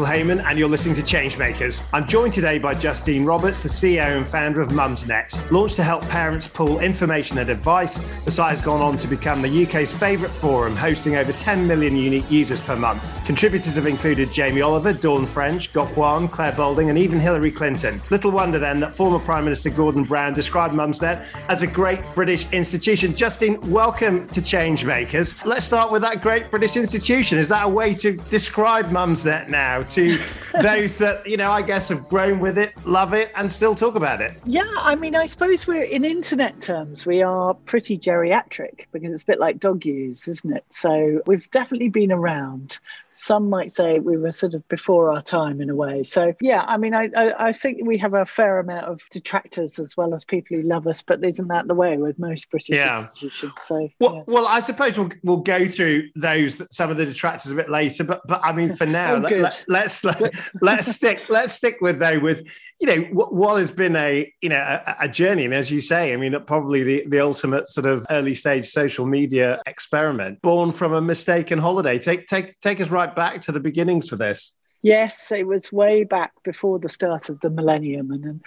Michael Hayman, and you're listening to Changemakers. I'm joined today by Justine Roberts, the CEO and founder of Mumsnet. Launched to help parents pull information and advice, the site has gone on to become the UK's favourite forum, hosting over 10 million unique users per month. Contributors have included Jamie Oliver, Dawn French, Gok Wan, Clare Balding, and even Hillary Clinton. Little wonder then that former Prime Minister Gordon Brown described Mumsnet as a great British institution. Justine, welcome to Changemakers. Let's start with that great British institution. Is that a way to describe Mumsnet now to those that, you know, I guess have grown with it, love it, and still talk about it? Yeah, I mean, I suppose we're in internet terms, we are pretty geriatric because it's a bit like dog use, isn't it? So we've definitely been around. Some might say we were sort of before our time in a way. So, yeah, I mean, I, I, I think we have a fair amount of detractors as well as people who love us, but isn't that the way with most British yeah. institutions? So, well, yeah. well, I suppose we'll, we'll go through those, some of the detractors a bit later, but, but I mean, for now, oh, let, us let, let, let's stick, let's stick with though, with, you know, what, what has been a, you know, a, a journey. And as you say, I mean, probably the, the ultimate sort of early stage social media experiment born from a mistaken holiday. Take, take, take us right right back to the beginnings for this. Yes, it was way back before the start of the millennium, and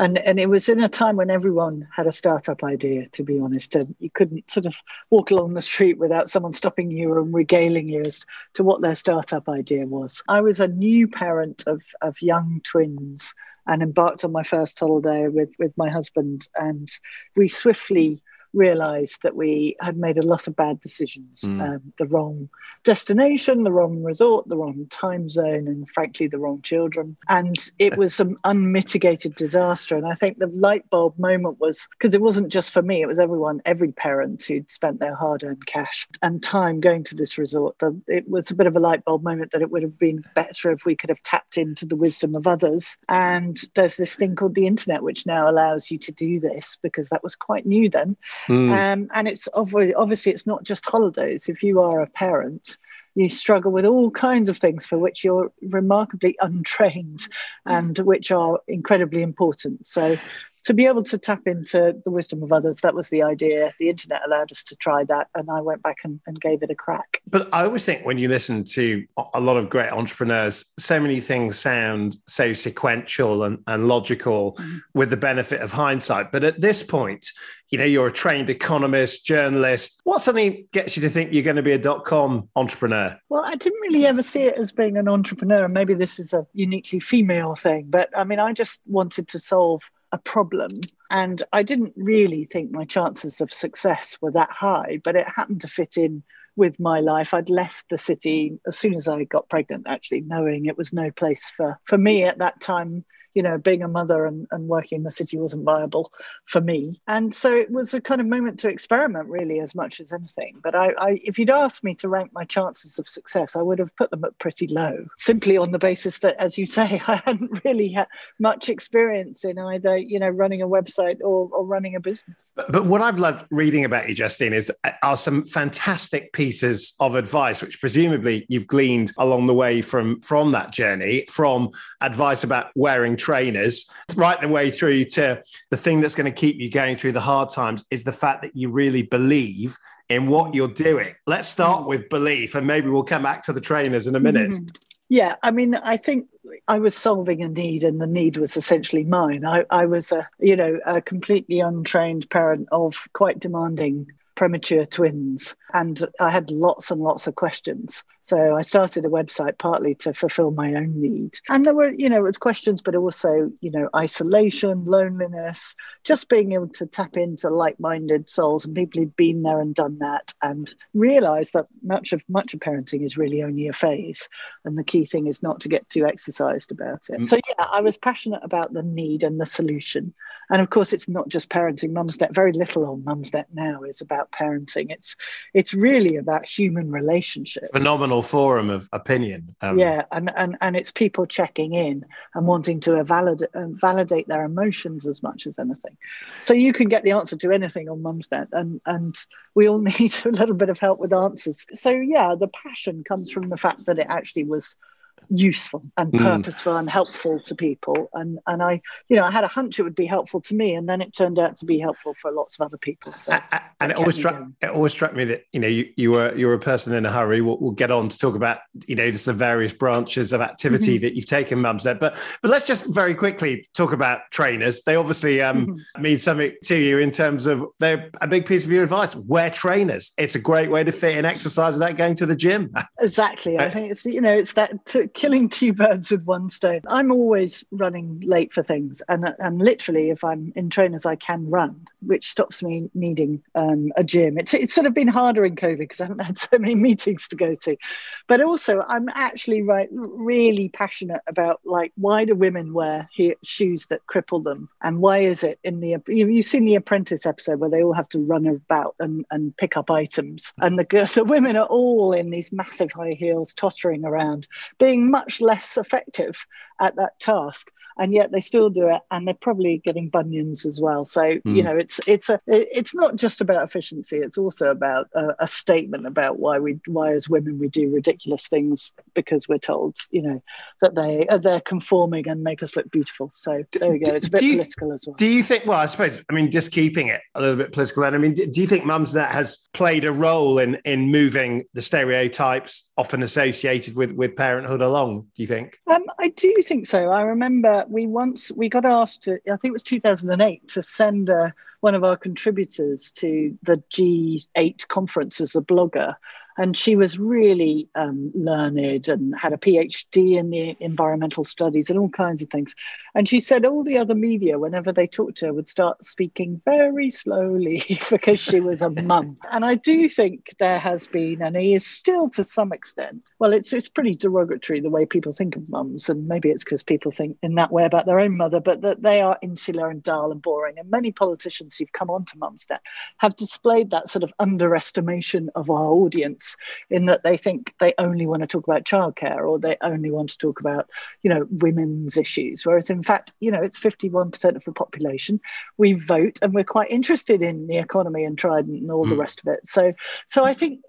and and it was in a time when everyone had a startup idea. To be honest, and you couldn't sort of walk along the street without someone stopping you and regaling you as to what their startup idea was. I was a new parent of of young twins and embarked on my first holiday with with my husband, and we swiftly realized that we had made a lot of bad decisions. Mm. um, the wrong destination the wrong resort the wrong time zone and frankly the wrong children. And it was an unmitigated disaster. And i think the light bulb moment was because it wasn't just for me it was everyone every parent who'd spent their hard-earned cash and time going to this resort. The, it was a bit of a light bulb moment that it would have been better if we could have tapped into the wisdom of others. And there's this thing called the internet which now allows you to do this because that was quite new then Mm. Um, and it's obviously it's not just holidays. If you are a parent, you struggle with all kinds of things for which you're remarkably untrained and which are incredibly important. So to be able to tap into the wisdom of others, that was the idea. The internet allowed us to try that, and I went back and, and gave it a crack. But I always think when you listen to a lot of great entrepreneurs, so many things sound so sequential and, and logical mm-hmm. with the benefit of hindsight. But at this point, you know, you're a trained economist, journalist. What suddenly gets you to think you're going to be a dot com entrepreneur? Well, I didn't really ever see it as being an entrepreneur. Maybe this is a uniquely female thing, but I mean, I just wanted to solve a problem. And I didn't really think my chances of success were that high, but it happened to fit in with my life. I'd left the city as soon as I got pregnant, actually, knowing it was no place for, for me at that time you know, being a mother and, and working in the city wasn't viable for me. And so it was a kind of moment to experiment, really, as much as anything. But I, I if you'd asked me to rank my chances of success, I would have put them at pretty low, simply on the basis that, as you say, I hadn't really had much experience in either, you know, running a website or, or running a business. But, but what I've loved reading about you, Justine, is are some fantastic pieces of advice, which presumably you've gleaned along the way from from that journey, from advice about wearing trainers right the way through to the thing that's going to keep you going through the hard times is the fact that you really believe in what you're doing. Let's start with belief and maybe we'll come back to the trainers in a minute. Mm-hmm. Yeah, I mean, I think I was solving a need, and the need was essentially mine. I, I was a, you know, a completely untrained parent of quite demanding premature twins. And I had lots and lots of questions. So I started a website partly to fulfill my own need. And there were, you know, it was questions, but also, you know, isolation, loneliness, just being able to tap into like-minded souls and people who'd been there and done that and realize that much of much of parenting is really only a phase. And the key thing is not to get too exercised about it. Mm. So yeah, I was passionate about the need and the solution. And of course, it's not just parenting. Mumsnet, very little on Mumsnet now is about parenting. It's it's really about human relationships. Phenomenal forum of opinion. Um, yeah, and, and and it's people checking in and wanting to validate uh, validate their emotions as much as anything. So you can get the answer to anything on Mumsnet, and and we all need a little bit of help with answers. So yeah, the passion comes from the fact that it actually was useful and mm. purposeful and helpful to people. And and I, you know, I had a hunch it would be helpful to me, and then it turned out to be helpful for lots of other people. So and, and it always struck it always struck me that you know you, you were you were a person in a hurry. We'll, we'll get on to talk about you know just the various branches of activity mm-hmm. that you've taken, Mumsnet. But but let's just very quickly talk about trainers. They obviously um, mm-hmm. mean something to you in terms of they're a big piece of your advice. Wear trainers. It's a great way to fit in exercise without going to the gym. Exactly. I think it's you know it's that t- killing two birds with one stone. I'm always running late for things, and and literally, if I'm in trainers, I can run, which stops me needing um, a gym. It's it's sort of been harder in COVID because I haven't had so many meetings to go to, but also I'm actually right really passionate about like why do women wear he- shoes that cripple them, and why is it in the you've seen the Apprentice episode where they all have to run about and and pick up items, and the the women are all in these massive high heels tottering around, being much less effective at that task and yet they still do it and they're probably getting bunions as well. So mm. you know it's it's a it's not just about efficiency it's also about a, a, statement about why we why as women we do ridiculous things because we're told you know that they they're conforming and make us look beautiful. So there we go. it's a bit you, political as well. do you think well i suppose i mean just keeping it a little bit political and i mean do you think mumsnet has played a role in in moving the stereotypes often associated with with parenthood along do you think? Um, i do think so. I remember we once we got asked to i think it was 2008 to send uh, one of our contributors to the g8 conference as a blogger and she was really um, learned and had a PhD in the environmental studies and all kinds of things. And she said all the other media, whenever they talked to her, would start speaking very slowly because she was a mum. And I do think there has been, and he is still to some extent, well, it's it's pretty derogatory the way people think of mums, and maybe it's because people think in that way about their own mother, but that they are insular and dull and boring. And many politicians who've come onto Mumsnet have displayed that sort of underestimation of our audience in that they think they only want to talk about childcare or they only want to talk about, you know, women's issues. Whereas in fact, you know, it's 51% of the population. We vote and we're quite interested in the economy and Trident and all mm. the hmm. rest of it. So, so I think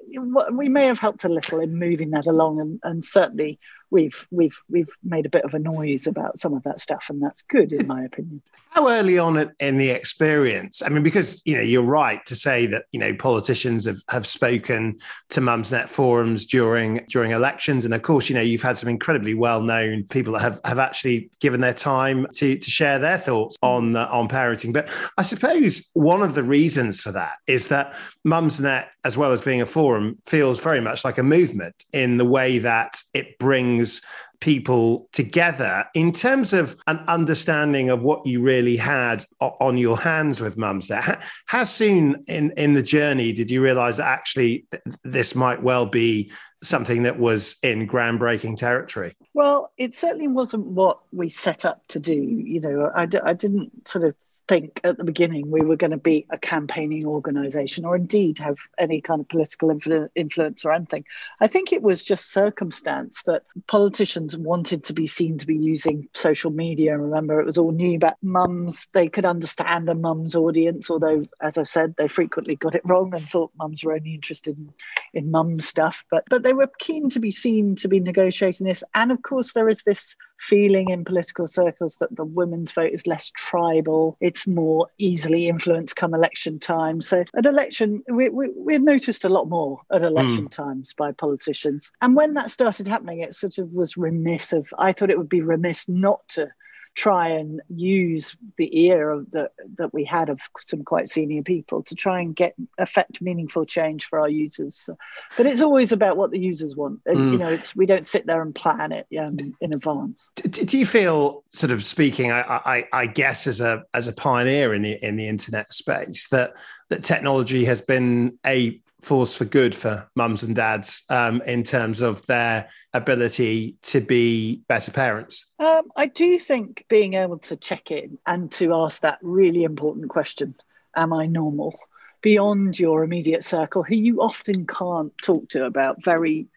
we may have helped a little in moving that along and, and certainly we've we've we've made a bit of a noise about some of that stuff, and that's good in my opinion. How early on in the experience? I mean, because you know you're right to say that you know politicians have, have spoken to Mumsnet forums during during elections, and of course you know you've had some incredibly well known people that have, have actually given their time to to share their thoughts on uh, on parenting. But I suppose one of the reasons for that is that Mumsnet, as well as being a forum, feels very much like a movement in the way that it brings brings people together in terms of an understanding of what you really had on your hands with Mumsnet how, how soon in in the journey did you realize that actually this might well be something that was in groundbreaking territory? Well, it certainly wasn't what we set up to do. You know, I d- I didn't sort of think at the beginning we were going to be a campaigning organization or indeed have any kind of political influ- influence or anything. I think it was just circumstance that politicians wanted to be seen to be using social media. Remember, it was all new but mums. They could understand a mum's audience, although, as I've said, they frequently got it wrong and thought mums were only interested in, in mum stuff. But, but they were keen to be seen to be negotiating this. And of course, there is this feeling in political circles that the women's vote is less tribal, it's more easily influenced come election time. So at election, we, we, we noticed a lot more at election mm. times by politicians. And when that started happening, it sort of was remiss of, I thought it would be remiss not to try and use the ear of the, that we had of some quite senior people to try and get affect meaningful change for our users. But it's always about what the users want. Mm. You know, it's we don't sit there and plan it um, in advance. Do, do, you feel, sort of speaking, I, I, I guess as a as a pioneer in the in the internet space, that that technology has been a force for good for mums and dads um, in terms of their ability to be better parents? Um, I do think being able to check in and to ask that really important question Am I normal? Beyond your immediate circle, who you often can't talk to about very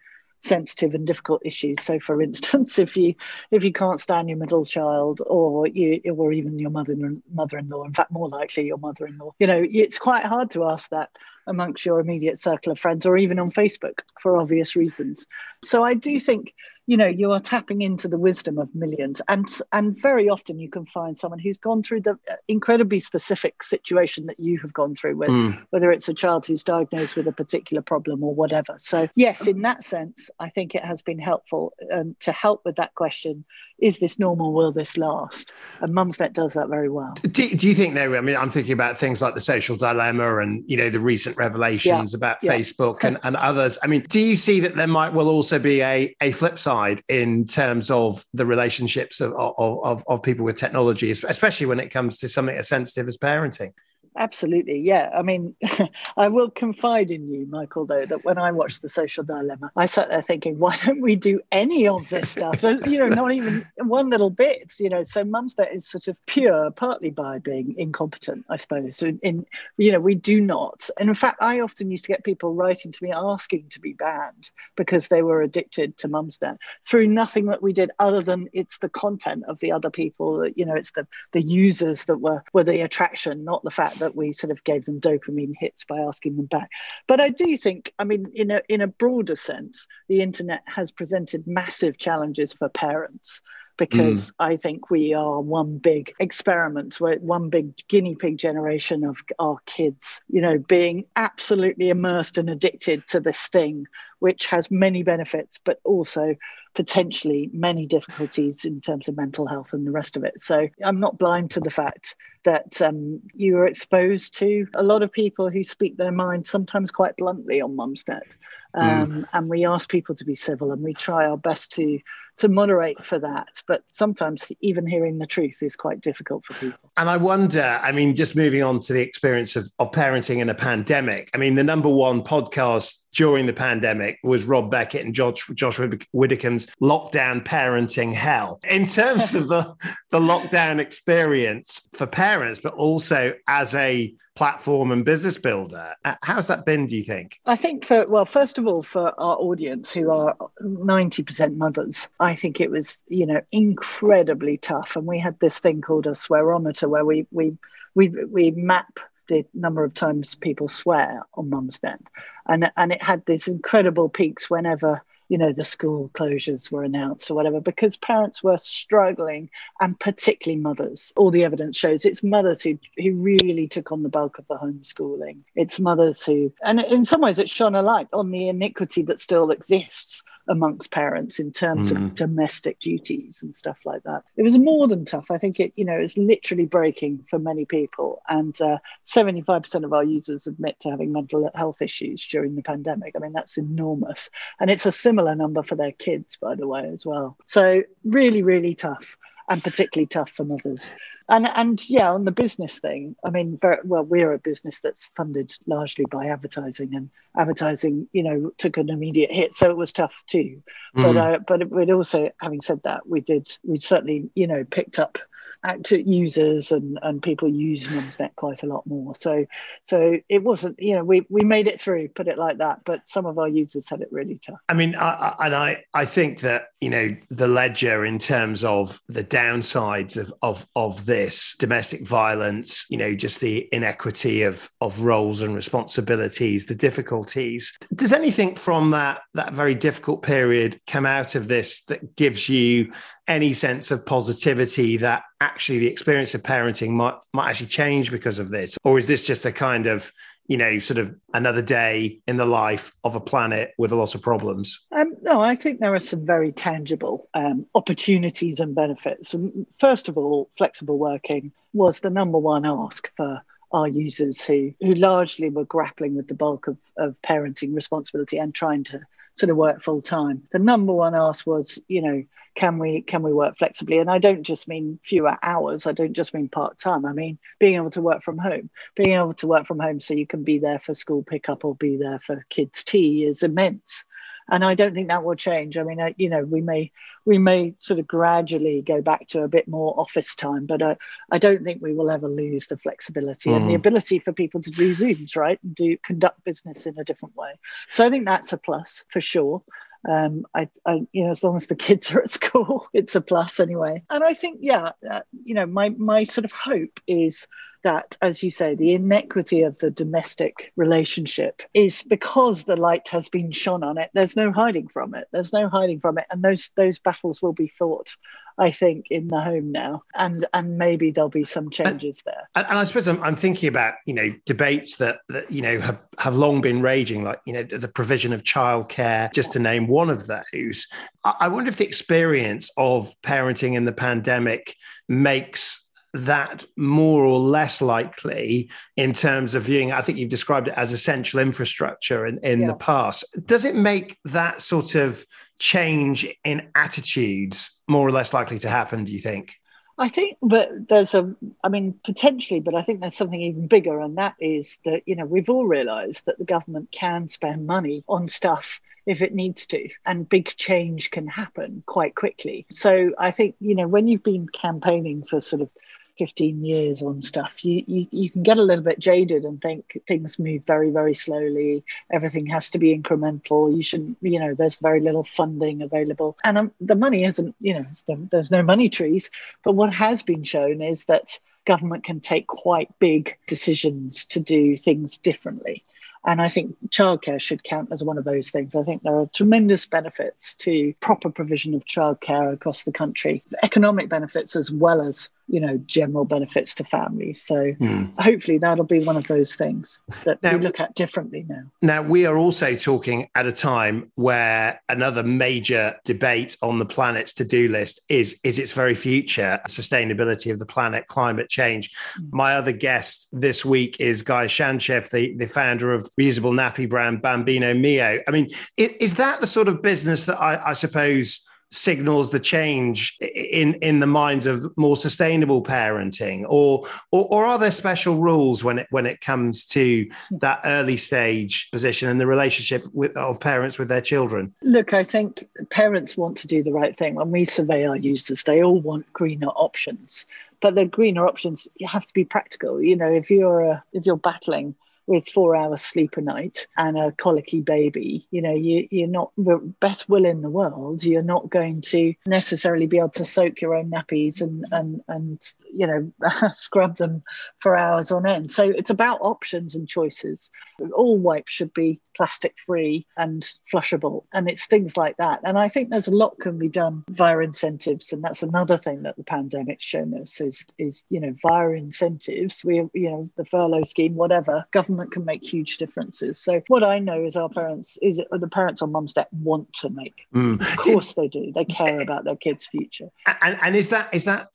sensitive and difficult issues. So, for instance, if you if you can't stand your middle child, or you or even your mother mother-in-law, in fact, more likely your mother-in-law, you know, it's quite hard to ask that amongst your immediate circle of friends or even on Facebook for obvious reasons. So I do think you know you are tapping into the wisdom of millions and and very often you can find someone who's gone through the uh, incredibly specific situation that you have gone through with mm. whether it's a child who's diagnosed with a particular problem or whatever so yes in that sense i think it has been helpful um, to help with that question is this normal will this last and mumsnet does that very well do, do you think though i mean i'm thinking about things like the social dilemma and you know the recent revelations yeah. about yeah. facebook and, and others i mean do you see that there might well also be a, a flip side in terms of the relationships of, of, of, people with technology, especially when it comes to something as sensitive as parenting. Absolutely, yeah. I mean, I will confide in you, Michael, though, that when I watched The Social Dilemma, I sat there thinking, why don't we do any of this stuff? you know, not even one little bit. You know, so Mumsnet is sort of pure, partly by being incompetent, I suppose. So in, you know, we do not. And in fact, I often used to get people writing to me asking to be banned because they were addicted to Mumsnet through nothing that we did other than it's the content of the other people. You know, it's the the users that were were the attraction, not the fact that we sort of gave them dopamine hits by asking them back. But I do think, I mean, in a in a broader sense, the internet has presented massive challenges for parents because mm. I think we are one big experiment, one big guinea pig generation of our kids, you know, being absolutely immersed and addicted to this thing, which has many benefits, but also potentially many difficulties in terms of mental health and the rest of it. So I'm not blind to the fact that um, you are exposed to a lot of people who speak their mind sometimes quite bluntly on Mumsnet. Mm. Um, mm. And we ask people to be civil and we try our best to to moderate for that. But sometimes even hearing the truth is quite difficult for people. And I wonder, I mean, just moving on to the experience of, of parenting in a pandemic. I mean, the number one podcast during the pandemic was Rob Beckett and Josh, Josh Widdicombe's Lockdown Parenting Hell. In terms of the, the lockdown experience for parents, but also as a platform and business builder, uh, how's that been, do you think? I think for, well, first of all, for our audience who are 90% mothers, I think it was, you know, incredibly tough. And we had this thing called a swearometer where we, we, we, we map the number of times people swear on Mumsnet, and and it had these incredible peaks whenever you know the school closures were announced or whatever because parents were struggling and particularly mothers. All the evidence shows it's mothers who who really took on the bulk of the homeschooling. It's mothers who and in some ways it shone a light on the iniquity that still exists amongst parents in terms mm. of domestic duties and stuff like that. It was more than tough. I think it, you know, it's literally breaking for many people. And uh, 75% of our users admit to having mental health issues during the pandemic. I mean, that's enormous. And it's a similar number for their kids, by the way, as well. So really, really tough and particularly tough for mothers. And and yeah, on the business thing, I mean, very, well, we're a business that's funded largely by advertising, and advertising, you know, took an immediate hit, so it was tough too. Mm. But uh, but we'd also, having said that, we did we certainly, you know, picked up active users and, and people use Mumsnet quite a lot more. So so it wasn't, you know, we, we made it through, put it like that. But some of our users had it really tough. I mean, I, I, and I, I think that, you know, the ledger in terms of the downsides of, of, of this domestic violence, you know, just the inequity of, of roles and responsibilities, the difficulties. Does anything from that, that very difficult period come out of this that gives you any sense of positivity that actually the experience of parenting might might actually change because of this or is this just a kind of you know sort of another day in the life of a planet with a lot of problems um, no i think there are some very tangible um, opportunities and benefits first of all flexible working was the number one ask for our users who who largely were grappling with the bulk of, of parenting responsibility and trying to sort of work full time. The number one ask was, you know, can we can we work flexibly? And I don't just mean fewer hours. I don't just mean part time. I mean being able to work from home. Being able to work from home so you can be there for school pickup or be there for kids' tea is immense and I don't think that will change. I mean, I, you know, we may we may sort of gradually go back to a bit more office time, but I, I don't think we will ever lose the flexibility mm. and the mm. ability for people to do Zooms, right, and do conduct business in a different way. So I think that's a plus for sure. Um, I, I, you know, as long as the kids are at school, it's a plus anyway. And I think, yeah, uh, you know, my my sort of hope is that, as you say, the inequity of the domestic relationship is because the light has been shone on it. There's no hiding from it. There's no hiding from it, and those those battles will be fought I think, in the home now, and and maybe there'll be some changes there. And, and I suppose I'm, I'm, thinking about you know debates that that you know have have long been raging, like you know the, the provision of childcare, just to name one of those. I, I wonder if the experience of parenting in the pandemic makes that more or less likely in terms of viewing i think you've described it as essential infrastructure in, in yeah. the past does it make that sort of change in attitudes more or less likely to happen, do you think? I think, but there's a, I mean, potentially, but I think there's something even bigger, and that is that, you know, we've all realized that the government can spend money on stuff if it needs to, and big change can happen quite quickly. So I think, you know, when you've been campaigning for sort of 15 years on stuff, you, you, you can get a little bit jaded and think things move very, very slowly. Everything has to be incremental. You shouldn't, you know, there's very little funding available. And um, the money isn't, you know, there's no money trees. But what has been shown is that government can take quite big decisions to do things differently. And I think childcare should count as one of those things. I think there are tremendous benefits to proper provision of childcare across the country, economic benefits as well as you know general benefits to families so mm. hopefully that'll be one of those things that now, we look at differently now now we are also talking at a time where another major debate on the planet's to-do list is is its very future sustainability of the planet climate change mm. my other guest this week is guy Schanschieff the, the founder of reusable nappy brand bambino mio i mean is that the sort of business that i, I suppose signals the change in in the minds of more sustainable parenting? Or, or or, are there special rules when it when it comes to that early stage position and the relationship with, of parents with their children? Look i think parents want to do the right thing. When we survey our users they all want greener options. But the greener options have to be practical. You know if you're uh, if you're battling with four hours sleep a night and a colicky baby, you know, you, you're not the best will in the world. You're not going to necessarily be able to soak your own nappies and and and you know scrub them for hours on end. So it's about options and choices. All wipes should be plastic free and flushable, and it's things like that. And I think there's a lot can be done via incentives, and that's another thing that the pandemic's shown us is is you know via incentives. We you know the furlough scheme, whatever government government can make huge differences. So what I know is our parents is the parents on Mumsnet want to make. Mm. Of course they do. They care about their kids' future. And, and is that is that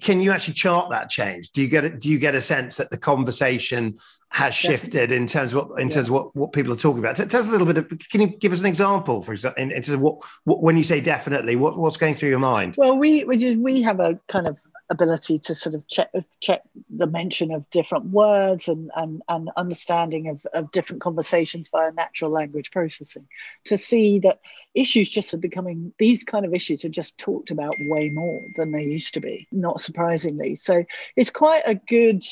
can you actually chart that change? Do you get do you get a sense that the conversation has shifted in terms of what in terms of what, what people are talking about. Tell us a little bit. Of, can you give us an example, for example, in, in terms of what, what, when you say definitely, what, what's going through your mind? Well, we we, we have a kind of ability to sort of check check the mention of different words and and, and understanding of, of different conversations via natural language processing to see that issues just are becoming these kind of issues are just talked about way more than they used to be not surprisingly. So it's quite a good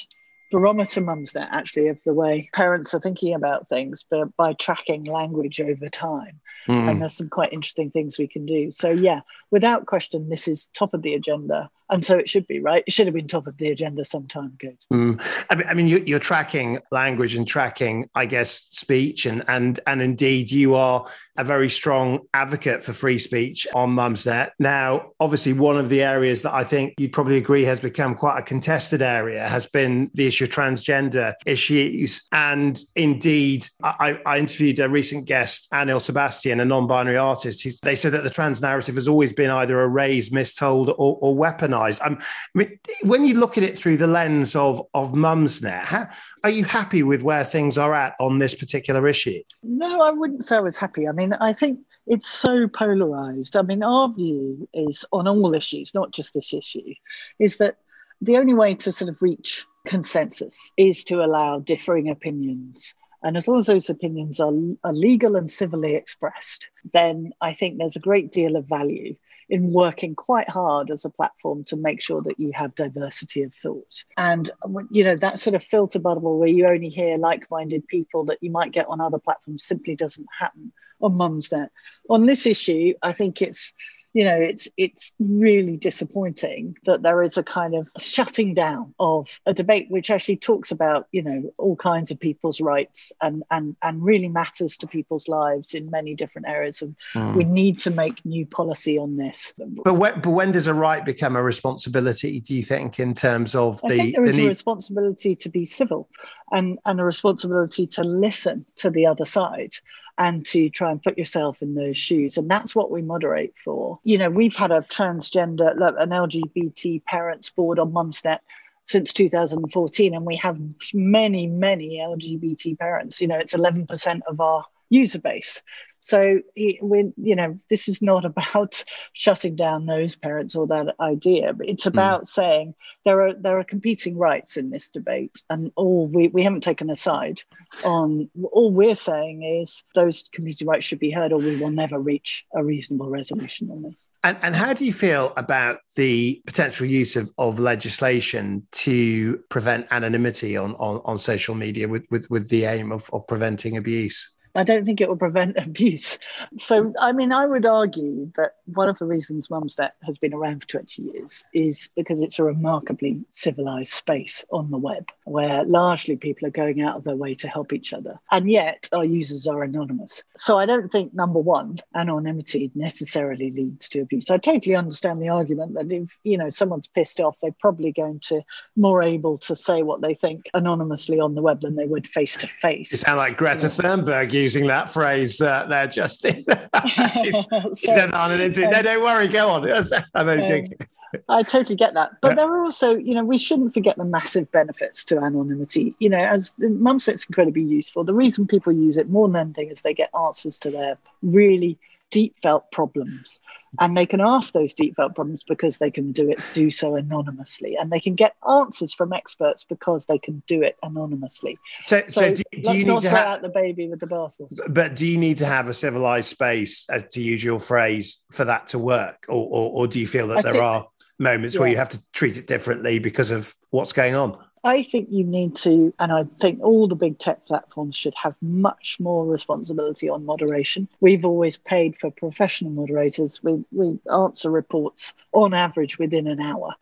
barometer mums mumsnet actually of the way parents are thinking about things but by tracking language over time mm. and there's some quite interesting things we can do so yeah without question this is top of the agenda and so it should be right. It should have been top of the agenda some time ago. Mm. I mean, I mean you, are tracking language and tracking, I guess, speech, and and and indeed, you are a very strong advocate for free speech on Mumsnet. Now, obviously, one of the areas that I think you'd probably agree has become quite a contested area has been the issue of transgender issues, and indeed, I, I interviewed a recent guest, Anil Sebastian, a non-binary artist. They said that the trans narrative has always been either erased, mistold, or, or weaponized. Um, I mean, when you look at it through the lens of of Mumsnet, are you happy with where things are at on this particular issue? No, I wouldn't say I was happy. I mean, I think it's so polarized. I mean, our view is on all issues, not just this issue, is that the only way to sort of reach consensus is to allow differing opinions. And as long as those opinions are, are legal and civilly expressed, then I think there's a great deal of value in working quite hard as a platform to make sure that you have diversity of thought. And, you know, that sort of filter bubble where you only hear like minded people that you might get on other platforms simply doesn't happen on Mumsnet. On this issue, I think it's you know, it's it's really disappointing that there is a kind of shutting down of a debate which actually talks about, you know, all kinds of people's rights and and and really matters to people's lives in many different areas. And mm. we need to make new policy on this. But when, but when does a right become a responsibility? Do you think in terms of the? I think there is the need- a responsibility to be civil, and and a responsibility to listen to the other side and to try and put yourself in those shoes. And that's what we moderate for. You know, we've had a transgender, an LGBT parents board on Mumsnet since 2014, and we have many, many LGBT parents. You know, it's 11% of our user base. So we, you know, this is not about shutting down those parents or that idea, but it's hmm. about mm. saying there are there are competing rights in this debate, and all we, we haven't taken a side on. All we're saying is those competing rights should be heard, or we will never reach a reasonable resolution on this. And, and how do you feel about the potential use of, of legislation to prevent anonymity on, on, on social media with, with, with the aim of, of preventing abuse? I don't think it will prevent abuse. So, I mean, I would argue that one of the reasons Mumsnet has been around for 20 years is because it's a remarkably civilized space on the web where largely people are going out of their way to help each other. And yet our users are anonymous. So, I don't think, number one, anonymity necessarily leads to abuse. I totally understand the argument that if, you know, someone's pissed off, they're probably going to more able to say what they think anonymously on the web than they would face to face. You sound like Greta Thunberg using that phrase uh, there, Justine. she's, she's on an interview. No, don't worry, go on. I'm only um, joking. I totally get that. But there are also, you know, we shouldn't forget the massive benefits to anonymity. You know, as the Mumsnet's incredibly useful. The reason people use it more than anything is they get answers to their really deep felt problems. And they can ask those deep felt problems because they can do it do so anonymously. And they can get answers from experts because they can do it anonymously. So, so, so do, do let's you not need to have out the baby with the bathwater. But do you need to have a civilized space uh, to use your phrase for that to work? Or, or, or do you feel that I there think, are moments yeah. where you have to treat it differently because of what's going on I think you need to, and I think all the big tech platforms should have much more responsibility on moderation. We've always paid for professional moderators. We, we answer reports on average within an hour.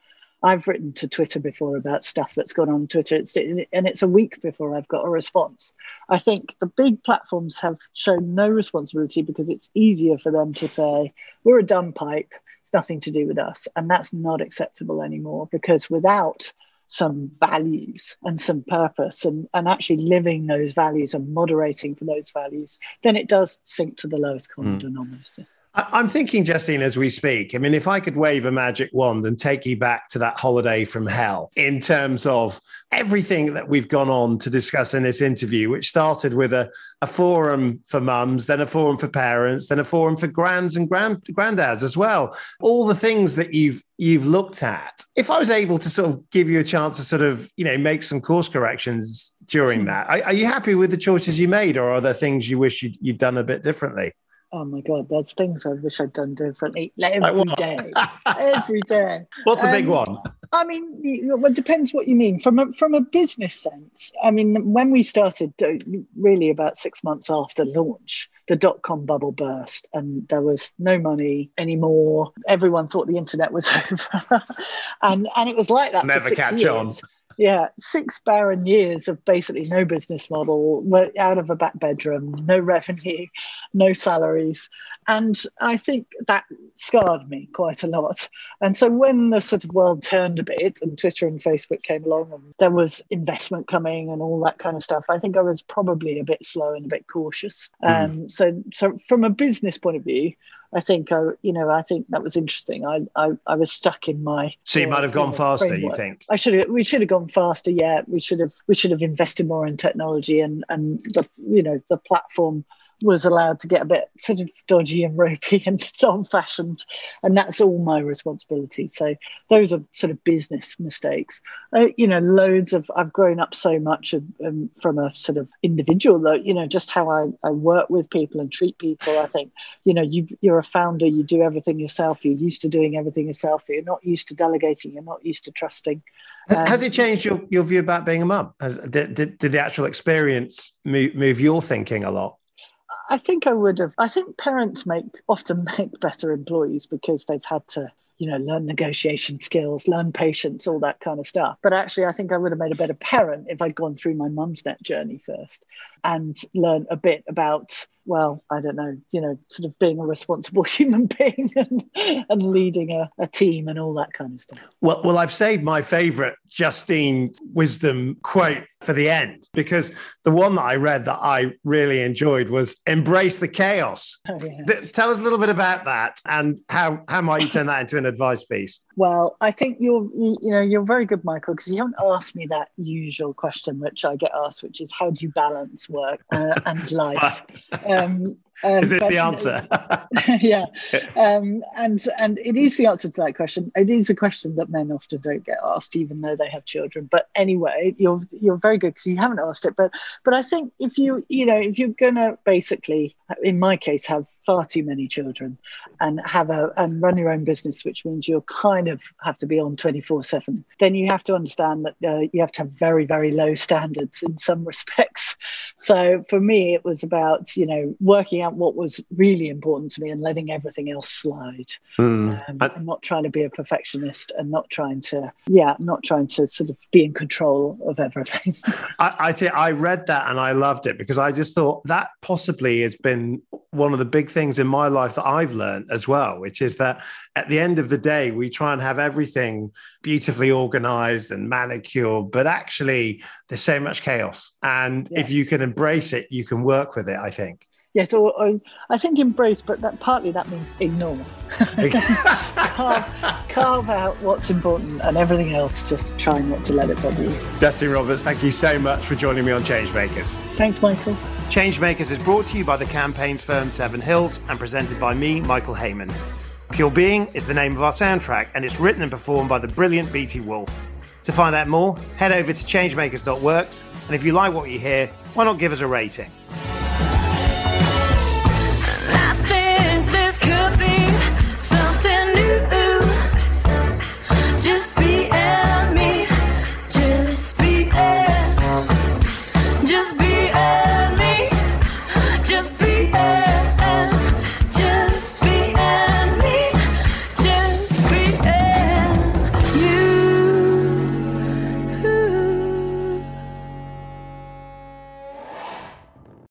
I've written to Twitter before about stuff that's gone on Twitter, it's, and it's a week before I've got a response. I think the big platforms have shown no responsibility because it's easier for them to say, we're a dumb pipe, it's nothing to do with us. And that's not acceptable anymore because without some values and some purpose and, and actually living those values and moderating for those values, then it does sink to the lowest common mm. denominator. I'm thinking, Justine, as we speak, I mean, if I could wave a magic wand and take you back to that holiday from hell in terms of everything that we've gone on to discuss in this interview, which started with a, a forum for mums, then a forum for parents, then a forum for grands and grand, granddads as well. All the things that you've you've looked at. If I was able to sort of give you a chance to sort of, you know, make some course corrections during hmm. that, are, are you happy with the choices you made or are there things you wish you'd, you'd done a bit differently? Oh my god, there's things I wish I'd done differently like every day. every day. What's the um, big one? I mean, well, it depends what you mean. From a from a business sense, I mean, when we started, uh, really about six months after launch, the dot com bubble burst, and there was no money anymore. Everyone thought the internet was over, and and it was like that. Never catch years. on yeah, six barren years of basically no business model, out of a back bedroom, no revenue, no salaries. And I think that scarred me quite a lot. And so when the sort of world turned a bit and Twitter and Facebook came along and there was investment coming and all that kind of stuff, I think I was probably a bit slow and a bit cautious. Mm. Um, so, so from a business point of view, I think I, you know, I think that was interesting. I, I, I was stuck in my. So you uh, might have gone faster. Framework. You think? I should have. We should have gone faster. Yeah, we should have. We should have invested more in technology and and the you know the platform was allowed to get a bit sort of dodgy and ropey and old fashioned. And that's all my responsibility. So those are sort of business mistakes. Uh, you know, loads of, I've grown up so much um, from a sort of individual, though, you know, just how I, I work with people and treat people. I think, you know, you, you're a founder, you do everything yourself, you're used to doing everything yourself, you're not used to delegating, you're not used to trusting. Has, um, has, it changed your, your view about being a mum? Has, did, did, did the actual experience move, move your thinking a lot? I think I would have. I think parents make often make better employees because they've had to you know, learn negotiation skills, learn patience, all that kind of stuff. But actually, I think I would have made a better parent if I'd gone through my Mumsnet journey first and learned a bit about well, I don't know, you know, sort of being a responsible human being and, and leading a, a team and all that kind of stuff. Well, well, I've saved my favorite Justine wisdom quote for the end because the one that I read that I really enjoyed was embrace the chaos. Oh, yes. Tell us a little bit about that and how, how might you turn that into an advice piece? Well, I think you're, you know, you're very good, Michael, because you haven't asked me that usual question, which I get asked, which is how do you balance work uh, and life? Um, um, is this the answer? yeah, um, and and it is the answer to that question. It is a question that men often don't get asked, even though they have children. But anyway, you're you're very good because you haven't asked it. But but I think if you you know if you're gonna basically, in my case, have far too many children and have a and run your own business which means you'll kind of have to be on 24 7 then you have to understand that uh, you have to have very very low standards in some respects so for me it was about you know working out what was really important to me and letting everything else slide mm. um, I, and not trying to be a perfectionist and not trying to yeah not trying to sort of be in control of everything I, I, I read that and I loved it because I just thought that possibly has been one of the big things in my life that I've learned as well, which is that at the end of the day, we try and have everything beautifully organized and manicured, but actually there's so much chaos. And yeah. if you can embrace it, you can work with it, I think. Yes, or, or, I think embrace, but that partly that means ignore. carve, carve, out what's important, and everything else, just try not to let it bother you. Justine Roberts, thank you so much for joining me on Changemakers. Thanks, Michael. Changemakers is brought to you by the campaigns firm Seven Hills and presented by me, Michael Hayman. Pure Being is the name of our soundtrack, and it's written and performed by the brilliant BT Wolf. To find out more, head over to changemakers.works, and if you like what you hear, why not give us a rating?